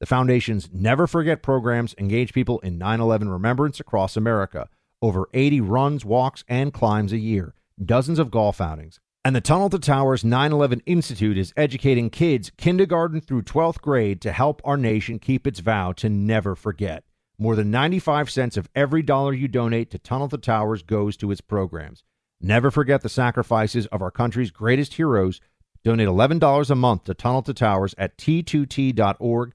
The Foundation's Never Forget programs engage people in 9 11 remembrance across America. Over 80 runs, walks, and climbs a year, dozens of golf outings. And the Tunnel to Towers 9 11 Institute is educating kids kindergarten through 12th grade to help our nation keep its vow to never forget. More than 95 cents of every dollar you donate to Tunnel to Towers goes to its programs. Never forget the sacrifices of our country's greatest heroes. Donate $11 a month to Tunnel to Towers at t2t.org.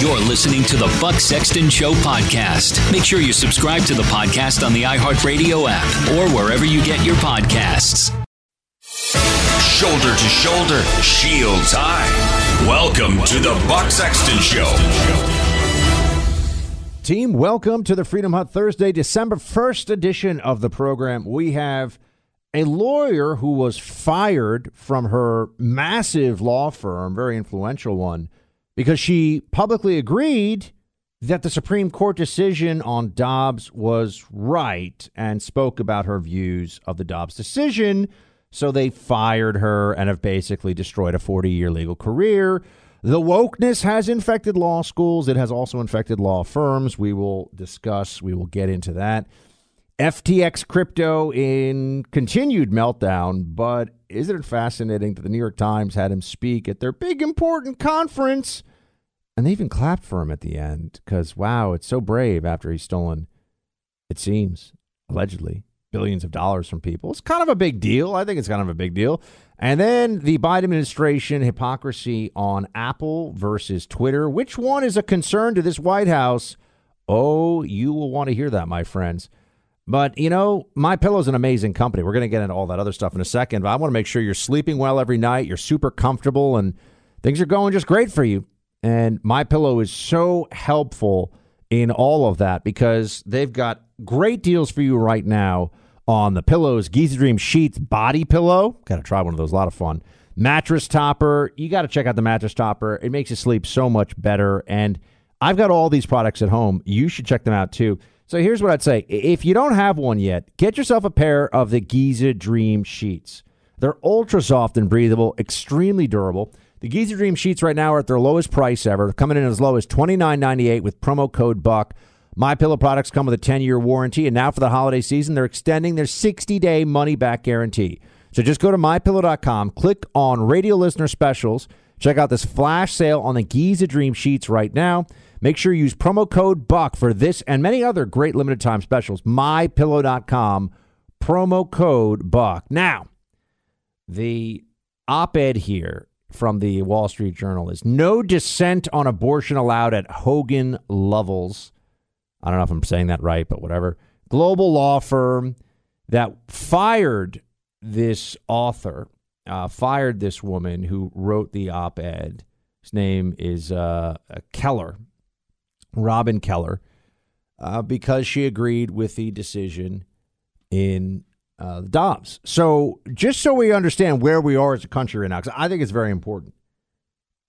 You're listening to the Buck Sexton Show podcast. Make sure you subscribe to the podcast on the iHeartRadio app or wherever you get your podcasts. Shoulder to shoulder, shields high. Welcome to the Buck Sexton Show. Team, welcome to the Freedom Hut Thursday, December 1st edition of the program. We have a lawyer who was fired from her massive law firm, very influential one, because she publicly agreed that the Supreme Court decision on Dobbs was right and spoke about her views of the Dobbs decision. So they fired her and have basically destroyed a 40 year legal career. The wokeness has infected law schools. It has also infected law firms. We will discuss, we will get into that. FTX crypto in continued meltdown, but isn't it fascinating that the New York Times had him speak at their big important conference? And they even clapped for him at the end because, wow, it's so brave after he's stolen, it seems, allegedly, billions of dollars from people. It's kind of a big deal. I think it's kind of a big deal. And then the Biden administration hypocrisy on Apple versus Twitter. Which one is a concern to this White House? Oh, you will want to hear that, my friends. But you know, My Pillow's an amazing company. We're going to get into all that other stuff in a second. But I want to make sure you're sleeping well every night. You're super comfortable, and things are going just great for you. And My Pillow is so helpful in all of that because they've got great deals for you right now on the pillows, Giza Dream Sheets Body Pillow. Got to try one of those. A lot of fun. Mattress Topper. You got to check out the Mattress Topper. It makes you sleep so much better. And I've got all these products at home. You should check them out too. So here's what I'd say. If you don't have one yet, get yourself a pair of the Giza Dream Sheets. They're ultra soft and breathable, extremely durable. The Giza Dream Sheets right now are at their lowest price ever, coming in as low as $29.98 with promo code BUCK. My Pillow products come with a 10-year warranty, and now for the holiday season, they're extending their 60-day money-back guarantee. So just go to mypillow.com, click on radio listener specials, check out this flash sale on the Giza Dream Sheets right now. Make sure you use promo code BUCK for this and many other great limited time specials. mypillow.com, promo code BUCK. Now, the op-ed here from the Wall Street Journal is no dissent on abortion allowed at Hogan Lovells. I don't know if I'm saying that right, but whatever. Global law firm that fired this author, uh, fired this woman who wrote the op ed. His name is uh, Keller, Robin Keller, uh, because she agreed with the decision in uh, Dobbs. So, just so we understand where we are as a country right now, because I think it's very important.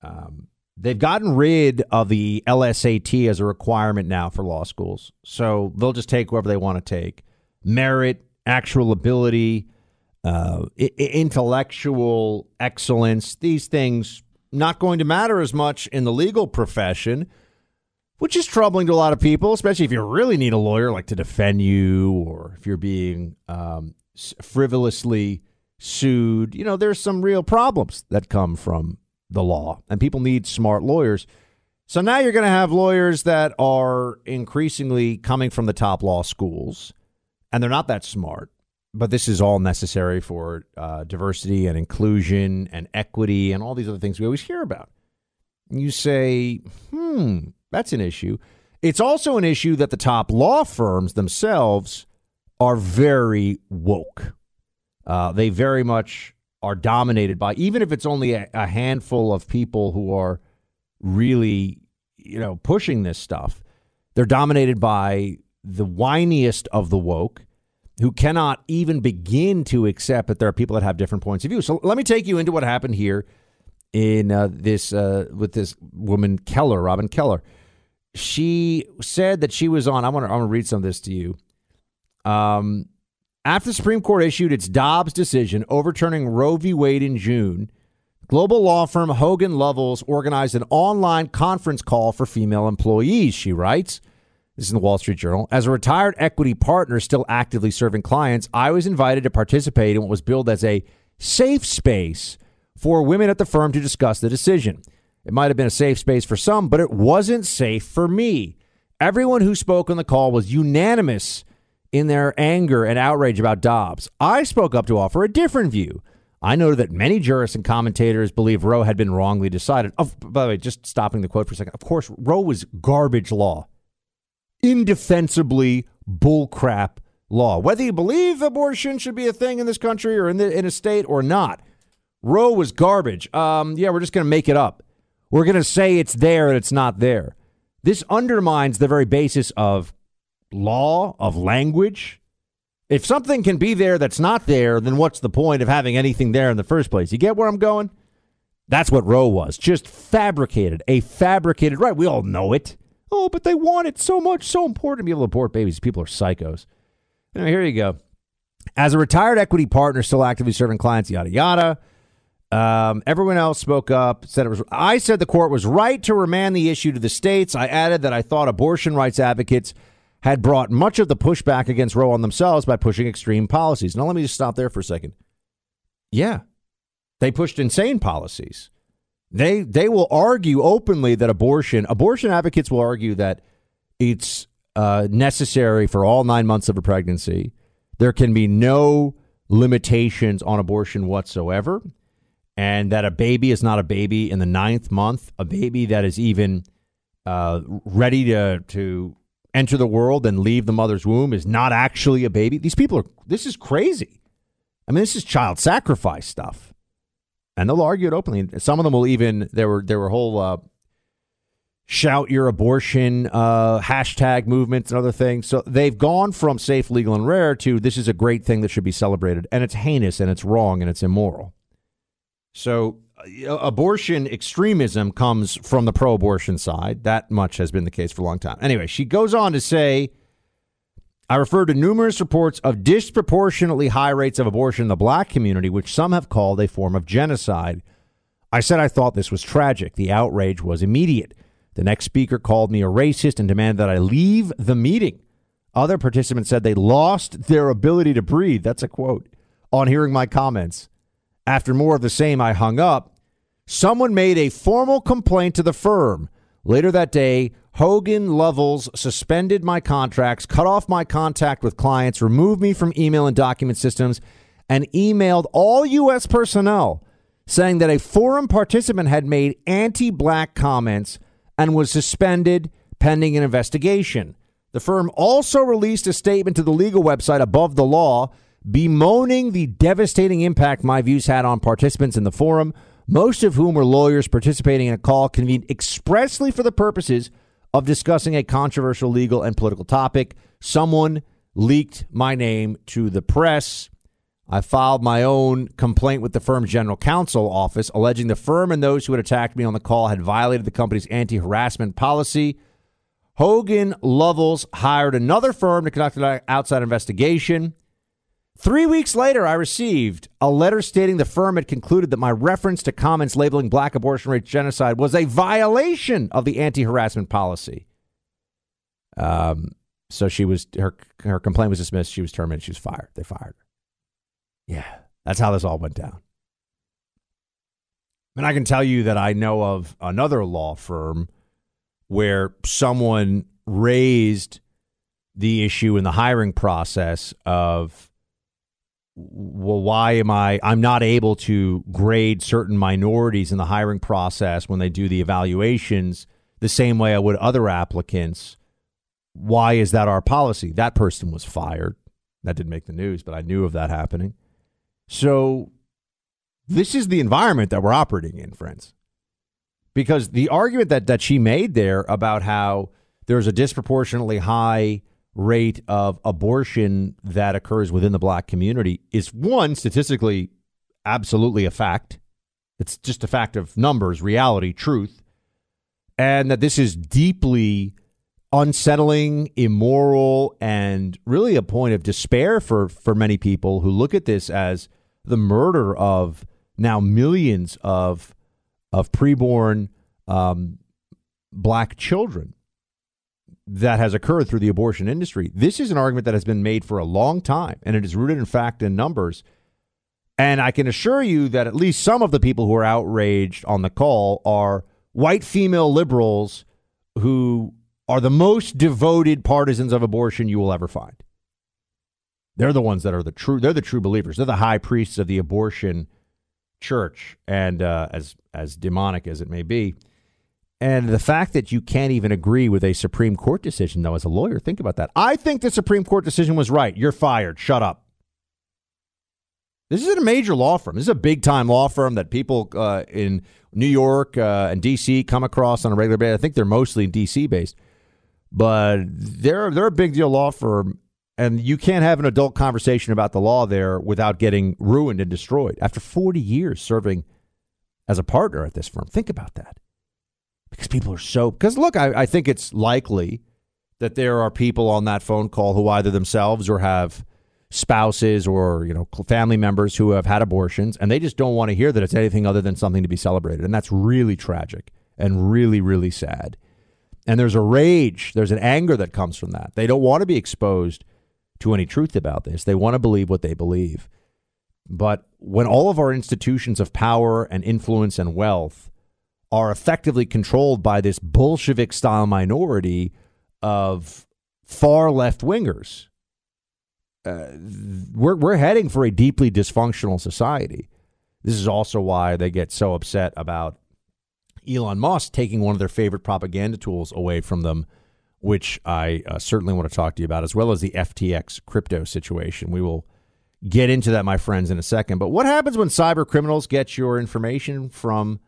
Um, they've gotten rid of the LSAT as a requirement now for law schools. So they'll just take whoever they want to take. Merit, actual ability, uh, I- intellectual excellence, these things not going to matter as much in the legal profession, which is troubling to a lot of people, especially if you really need a lawyer like to defend you or if you're being um, frivolously sued. You know, there's some real problems that come from the law, and people need smart lawyers. So now you're going to have lawyers that are increasingly coming from the top law schools, and they're not that smart. But this is all necessary for uh, diversity and inclusion and equity and all these other things we always hear about. You say, hmm, that's an issue. It's also an issue that the top law firms themselves are very woke. Uh, they very much are dominated by, even if it's only a, a handful of people who are really, you know, pushing this stuff, they're dominated by the whiniest of the woke who cannot even begin to accept that there are people that have different points of view. So let me take you into what happened here in uh, this uh, with this woman Keller, Robin Keller. She said that she was on. I want to. I want to read some of this to you. Um, after the Supreme Court issued its Dobbs decision overturning Roe v. Wade in June, global law firm Hogan Lovells organized an online conference call for female employees. She writes. This is in the Wall Street Journal. As a retired equity partner still actively serving clients, I was invited to participate in what was billed as a safe space for women at the firm to discuss the decision. It might have been a safe space for some, but it wasn't safe for me. Everyone who spoke on the call was unanimous in their anger and outrage about Dobbs. I spoke up to offer a different view. I noted that many jurists and commentators believe Roe had been wrongly decided. Oh, by the way, just stopping the quote for a second. Of course, Roe was garbage law indefensibly bullcrap law. Whether you believe abortion should be a thing in this country or in, the, in a state or not, Roe was garbage. Um, yeah, we're just going to make it up. We're going to say it's there and it's not there. This undermines the very basis of law, of language. If something can be there that's not there, then what's the point of having anything there in the first place? You get where I'm going? That's what Roe was. Just fabricated, a fabricated right. We all know it. Oh, but they want it so much, so important to be able to abort babies. People are psychos. Here you go. As a retired equity partner, still actively serving clients, yada yada. Um, everyone else spoke up, said it was. I said the court was right to remand the issue to the states. I added that I thought abortion rights advocates had brought much of the pushback against Roe on themselves by pushing extreme policies. Now, let me just stop there for a second. Yeah, they pushed insane policies. They they will argue openly that abortion abortion advocates will argue that it's uh, necessary for all nine months of a pregnancy. There can be no limitations on abortion whatsoever, and that a baby is not a baby in the ninth month. A baby that is even uh, ready to to enter the world and leave the mother's womb is not actually a baby. These people are. This is crazy. I mean, this is child sacrifice stuff and they'll argue it openly. Some of them will even there were there were whole uh, shout your abortion uh, hashtag movements and other things. So they've gone from safe, legal, and rare to this is a great thing that should be celebrated, and it's heinous and it's wrong and it's immoral. So Uh, abortion extremism comes from the pro-abortion side. That much has been the case for a long time. Anyway, she goes on to say. I refer to numerous reports of disproportionately high rates of abortion in the black community, which some have called a form of genocide. I said I thought this was tragic. The outrage was immediate. The next speaker called me a racist and demanded that I leave the meeting. Other participants said they lost their ability to breathe. That's a quote. On hearing my comments. After more of the same, I hung up. Someone made a formal complaint to the firm. Later that day, Hogan Lovells suspended my contracts, cut off my contact with clients, removed me from email and document systems, and emailed all U.S. personnel saying that a forum participant had made anti black comments and was suspended pending an investigation. The firm also released a statement to the legal website Above the Law bemoaning the devastating impact my views had on participants in the forum, most of whom were lawyers participating in a call convened expressly for the purposes of discussing a controversial legal and political topic. Someone leaked my name to the press. I filed my own complaint with the firm's general counsel office, alleging the firm and those who had attacked me on the call had violated the company's anti harassment policy. Hogan Lovells hired another firm to conduct an outside investigation. Three weeks later, I received a letter stating the firm had concluded that my reference to comments labeling black abortion rates genocide was a violation of the anti harassment policy. Um, so she was her her complaint was dismissed. She was terminated. She was fired. They fired her. Yeah, that's how this all went down. And I can tell you that I know of another law firm where someone raised the issue in the hiring process of well why am i i'm not able to grade certain minorities in the hiring process when they do the evaluations the same way i would other applicants. Why is that our policy? That person was fired. That didn't make the news but i knew of that happening. So this is the environment that we're operating in friends. Because the argument that that she made there about how there's a disproportionately high rate of abortion that occurs within the black community is one statistically absolutely a fact. It's just a fact of numbers, reality, truth. And that this is deeply unsettling, immoral, and really a point of despair for, for many people who look at this as the murder of now millions of of preborn um, black children that has occurred through the abortion industry. This is an argument that has been made for a long time, and it is rooted in fact in numbers. And I can assure you that at least some of the people who are outraged on the call are white female liberals who are the most devoted partisans of abortion you will ever find. They're the ones that are the true. They're the true believers. They're the high priests of the abortion church, and uh, as as demonic as it may be. And the fact that you can't even agree with a Supreme Court decision, though, as a lawyer, think about that. I think the Supreme Court decision was right. You're fired. Shut up. This is a major law firm. This is a big time law firm that people uh, in New York uh, and D.C. come across on a regular basis. I think they're mostly D.C. based, but they're they're a big deal law firm, and you can't have an adult conversation about the law there without getting ruined and destroyed. After 40 years serving as a partner at this firm, think about that because people are so. Because look, I, I think it's likely that there are people on that phone call who either themselves or have spouses or you know family members who have had abortions and they just don't want to hear that it's anything other than something to be celebrated and that's really tragic and really really sad. And there's a rage there's an anger that comes from that. They don't want to be exposed to any truth about this. They want to believe what they believe. But when all of our institutions of power and influence and wealth are effectively controlled by this Bolshevik style minority of far left wingers. Uh, we're, we're heading for a deeply dysfunctional society. This is also why they get so upset about Elon Musk taking one of their favorite propaganda tools away from them, which I uh, certainly want to talk to you about, as well as the FTX crypto situation. We will get into that, my friends, in a second. But what happens when cyber criminals get your information from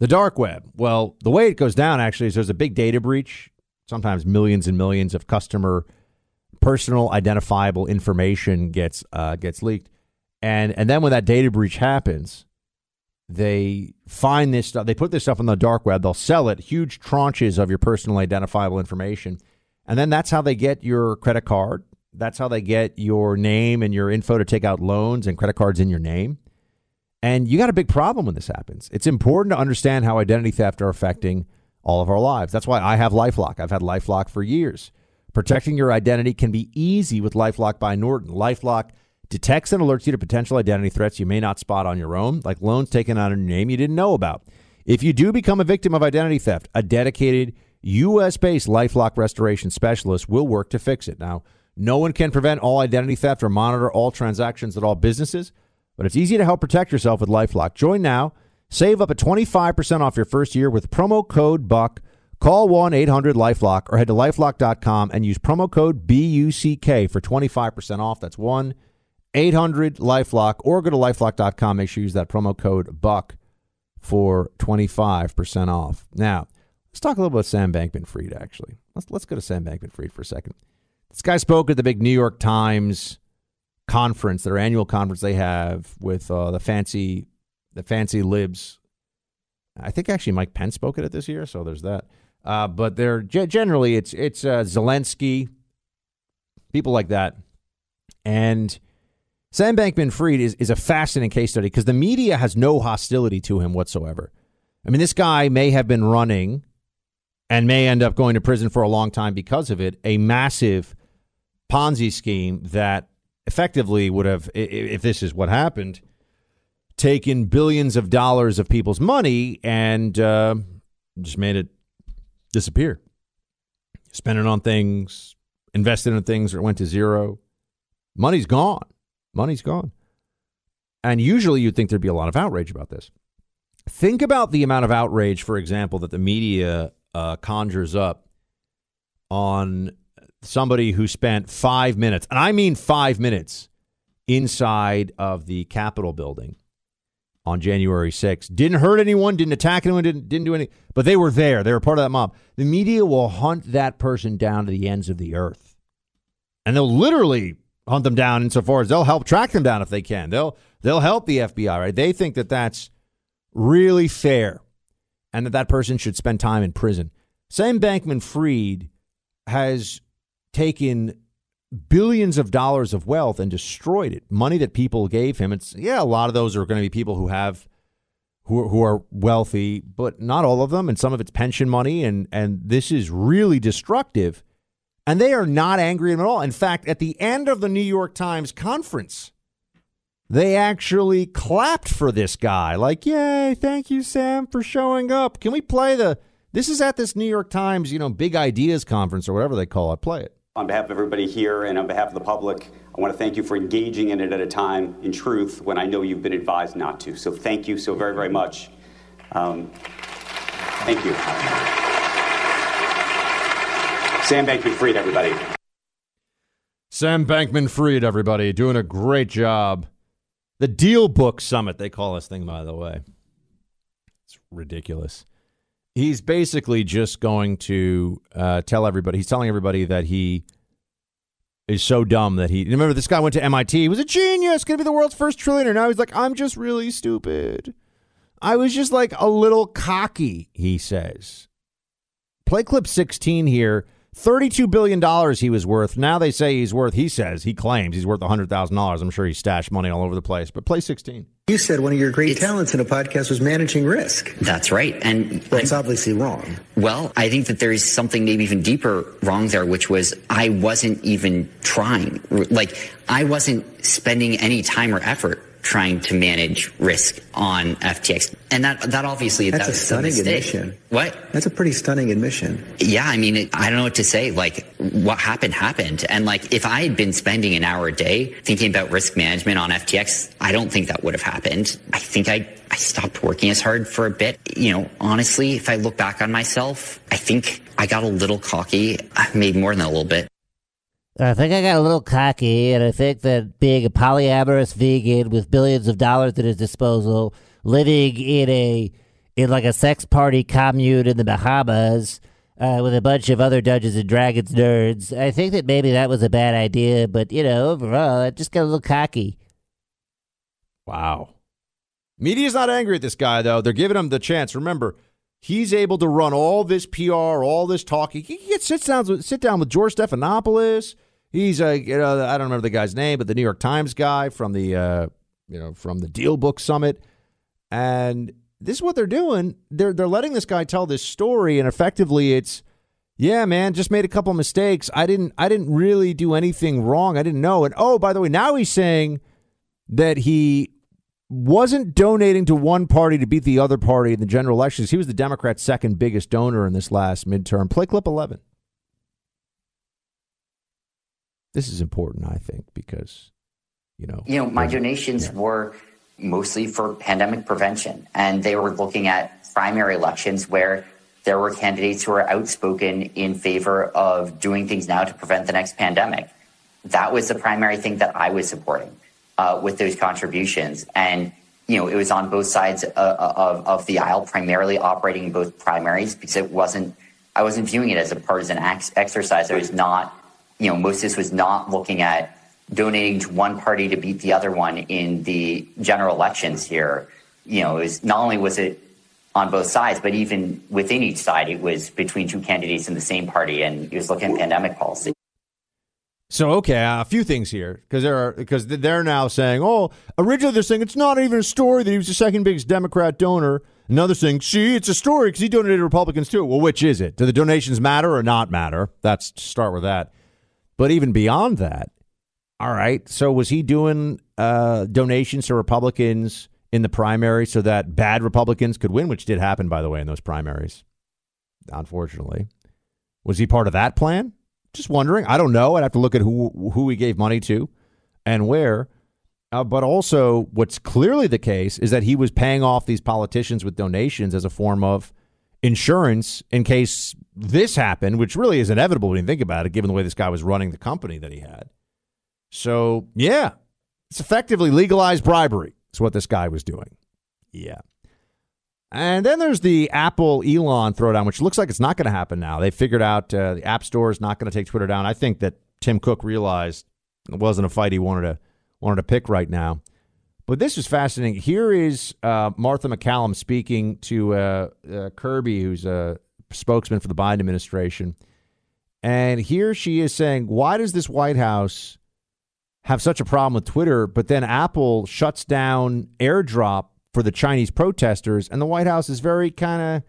the dark web. Well, the way it goes down actually is there's a big data breach, sometimes millions and millions of customer personal identifiable information gets uh, gets leaked. And and then when that data breach happens, they find this stuff, they put this stuff on the dark web, they'll sell it, huge tranches of your personal identifiable information. And then that's how they get your credit card. That's how they get your name and your info to take out loans and credit cards in your name. And you got a big problem when this happens. It's important to understand how identity theft are affecting all of our lives. That's why I have Lifelock. I've had Lifelock for years. Protecting your identity can be easy with Lifelock by Norton. Lifelock detects and alerts you to potential identity threats you may not spot on your own, like loans taken out in your name you didn't know about. If you do become a victim of identity theft, a dedicated U.S. based Lifelock restoration specialist will work to fix it. Now, no one can prevent all identity theft or monitor all transactions at all businesses But it's easy to help protect yourself with Lifelock. Join now. Save up to 25% off your first year with promo code BUCK. Call 1 800 Lifelock or head to lifelock.com and use promo code BUCK for 25% off. That's 1 800 Lifelock or go to lifelock.com. Make sure you use that promo code BUCK for 25% off. Now, let's talk a little about Sam Bankman Fried, actually. Let's, let's go to Sam Bankman Fried for a second. This guy spoke at the big New York Times conference, their annual conference they have with uh, the fancy the fancy libs. I think actually Mike Pence spoke at it this year, so there's that. Uh, but they're generally it's it's uh, Zelensky, people like that, and Sam Bankman-Fried is is a fascinating case study because the media has no hostility to him whatsoever. I mean, this guy may have been running and may end up going to prison for a long time because of it. A massive Ponzi scheme that effectively would have, if this is what happened, taken billions of dollars of people's money and uh, just made it disappear. Spent it on things, invested in things that went to zero. Money's gone. Money's gone. And usually you'd think there'd be a lot of outrage about this. Think about the amount of outrage, for example, that the media uh, conjures up on somebody who spent five minutes, and I mean five minutes, inside of the Capitol building on January 6th. Didn't hurt anyone, didn't attack anyone, didn't, didn't do anything, but they were there. They were part of that mob. The media will hunt that person down to the ends of the earth. And they'll literally hunt them down insofar as they'll help track them down if they can. They'll they'll help the FBI, right? They think that that's really fair and that that person should spend time in prison. Sam Bankman Fried has taken billions of dollars of wealth and destroyed it. Money that people gave him. It's yeah, a lot of those are going to be people who have who who are wealthy, but not all of them. And some of it's pension money, and and this is really destructive. And they are not angry at all. In fact, at the end of the New York Times conference, they actually clapped for this guy. Like, yay, thank you, Sam, for showing up. Can we play the? This is at this New York Times, you know, big ideas conference or whatever they call it. Play it. On behalf of everybody here and on behalf of the public, I want to thank you for engaging in it at a time, in truth, when I know you've been advised not to. So thank you so very, very much. Um, thank you. Sam Bankman Fried, everybody. Sam Bankman Fried, everybody, doing a great job. The DealBook Summit, they call this thing, by the way. It's ridiculous he's basically just going to uh, tell everybody. He's telling everybody that he is so dumb that he. Remember, this guy went to MIT. He was a genius, going to be the world's first trillionaire. Now he's like, I'm just really stupid. I was just like a little cocky. He says. Play clip 16 here. $32 billion he was worth. Now they say he's worth, he says, he claims he's worth $100,000. I'm sure he stashed money all over the place. But play 16. You said one of your great it's, talents in a podcast was managing risk. That's right. And that's obviously wrong. Well, I think that there is something maybe even deeper wrong there, which was I wasn't even trying. Like, I wasn't spending any time or effort trying to manage risk on FTX. And that that obviously that's that a stunning a admission. What? That's a pretty stunning admission. Yeah, I mean, it, I don't know what to say. Like, what happened happened, and like if I had been spending an hour a day thinking about risk management on FTX, I don't think that would have happened. I think I I stopped working as hard for a bit. You know, honestly, if I look back on myself, I think I got a little cocky, maybe more than a little bit. I think I got a little cocky, and I think that being a polyamorous vegan with billions of dollars at his disposal, living in a in like a sex party commune in the Bahamas uh, with a bunch of other Dungeons and Dragons nerds, I think that maybe that was a bad idea. But you know, overall, I just got a little cocky. Wow. Media's not angry at this guy though. They're giving him the chance. Remember, he's able to run all this PR, all this talking. He gets sit down sit down with George Stephanopoulos. He's a you know, I don't remember the guy's name, but the New York Times guy from the uh, you know from the DealBook Summit, and this is what they're doing. They're they're letting this guy tell this story, and effectively, it's yeah, man, just made a couple mistakes. I didn't I didn't really do anything wrong. I didn't know. And oh, by the way, now he's saying that he wasn't donating to one party to beat the other party in the general elections. He was the Democrats' second biggest donor in this last midterm. Play clip 11. This is important, I think, because, you know. You know, my donations yeah. were mostly for pandemic prevention. And they were looking at primary elections where there were candidates who were outspoken in favor of doing things now to prevent the next pandemic. That was the primary thing that I was supporting uh, with those contributions. And, you know, it was on both sides of, uh, of, of the aisle, primarily operating both primaries because it wasn't, I wasn't viewing it as a partisan ex- exercise. I was not, you know, most of this was not looking at donating to one party to beat the other one in the general elections here. You know, it was not only was it on both sides, but even within each side, it was between two candidates in the same party, and it was looking at pandemic policy. So okay, a few things here because they're because they're now saying, oh, originally they're saying it's not even a story that he was the second biggest Democrat donor. Another thing, see, it's a story because he donated to Republicans too. Well, which is it? Do the donations matter or not matter? That's to start with that. But even beyond that, all right. So was he doing uh, donations to Republicans in the primary so that bad Republicans could win, which did happen, by the way, in those primaries. Unfortunately, was he part of that plan? Just wondering. I don't know. I'd have to look at who who he gave money to and where. Uh, but also, what's clearly the case is that he was paying off these politicians with donations as a form of insurance in case this happened, which really is inevitable when you think about it, given the way this guy was running the company that he had. So, yeah, it's effectively legalized bribery. Is what this guy was doing. Yeah. And then there's the Apple Elon throwdown, which looks like it's not going to happen now. They figured out uh, the App Store is not going to take Twitter down. I think that Tim Cook realized it wasn't a fight he wanted to wanted to pick right now. But this is fascinating. Here is uh, Martha McCallum speaking to uh, uh Kirby, who's a spokesman for the Biden administration. And here she is saying, Why does this White House have such a problem with Twitter, but then Apple shuts down AirDrop for the Chinese protesters, and the White House is very kind of,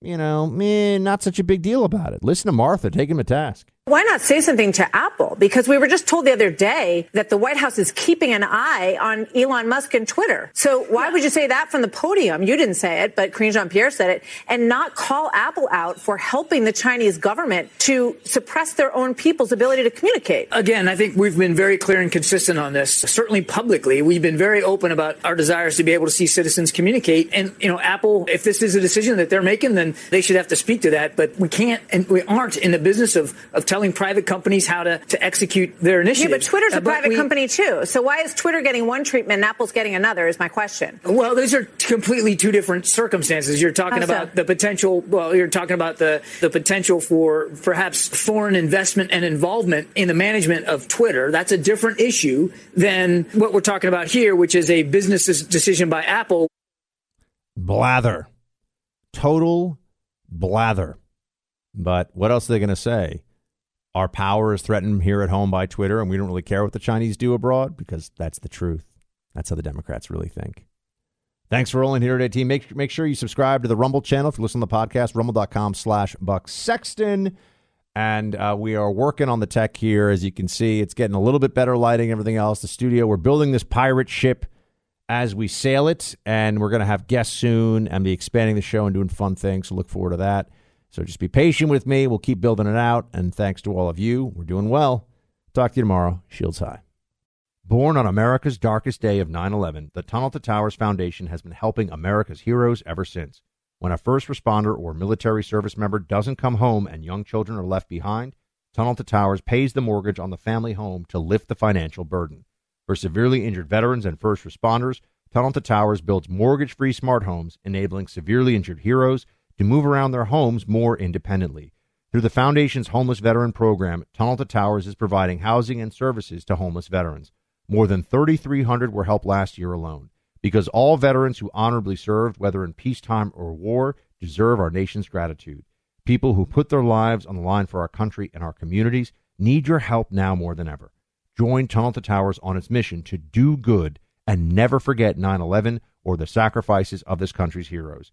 you know, meh, not such a big deal about it. Listen to Martha, take him to task. Why not say something to Apple? Because we were just told the other day that the White House is keeping an eye on Elon Musk and Twitter. So why would you say that from the podium? You didn't say it, but Karine Jean-Pierre said it, and not call Apple out for helping the Chinese government to suppress their own people's ability to communicate. Again, I think we've been very clear and consistent on this. Certainly publicly, we've been very open about our desires to be able to see citizens communicate. And, you know, Apple, if this is a decision that they're making, then they should have to speak to that. But we can't and we aren't in the business of, of telling private companies how to, to execute their initiatives. Yeah, but Twitter's a uh, private we, company too. So why is Twitter getting one treatment and Apple's getting another? Is my question. Well, those are completely two different circumstances. You're talking How about so? the potential. Well, you're talking about the the potential for perhaps foreign investment and involvement in the management of Twitter. That's a different issue than what we're talking about here, which is a business decision by Apple. Blather. Total blather. But what else are they going to say? Our power is threatened here at home by Twitter, and we don't really care what the Chinese do abroad because that's the truth. That's how the Democrats really think. Thanks for rolling here today, team. Make, make sure you subscribe to the Rumble channel if you listen to the podcast, rumble.com slash Buck Sexton. And uh, we are working on the tech here. As you can see, it's getting a little bit better lighting, everything else. The studio, we're building this pirate ship as we sail it, and we're going to have guests soon and be expanding the show and doing fun things. So look forward to that. So just be patient with me. We'll keep building it out. And thanks to all of you. We're doing well. Talk to you tomorrow. Shields high. Born on America's darkest day of 9 11, the Tunnel to Towers Foundation has been helping America's heroes ever since. When a first responder or military service member doesn't come home and young children are left behind, Tunnel to Towers pays the mortgage on the family home to lift the financial burden. For severely injured veterans and first responders, Tunnel to Towers builds mortgage free smart homes, enabling severely injured heroes to move around their homes more independently. Through the Foundation's Homeless Veteran Program, Tunnel to Towers is providing housing and services to homeless veterans. More than 3,300 were helped last year alone. Because all veterans who honorably served, whether in peacetime or war, deserve our nation's gratitude. People who put their lives on the line for our country and our communities need your help now more than ever. Join Tunnel to Towers on its mission to do good and never forget 9 11 or the sacrifices of this country's heroes.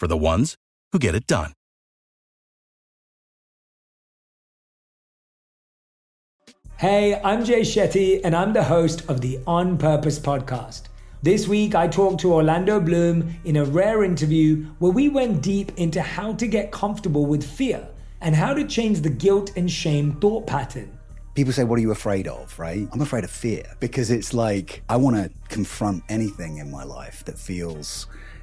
for the ones who get it done. Hey, I'm Jay Shetty, and I'm the host of the On Purpose podcast. This week, I talked to Orlando Bloom in a rare interview where we went deep into how to get comfortable with fear and how to change the guilt and shame thought pattern. People say, What are you afraid of, right? I'm afraid of fear because it's like I want to confront anything in my life that feels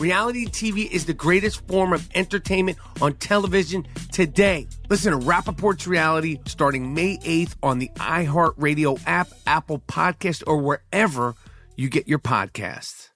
Reality TV is the greatest form of entertainment on television today. Listen to Rapaport's Reality starting May 8th on the iHeartRadio app, Apple Podcast, or wherever you get your podcasts.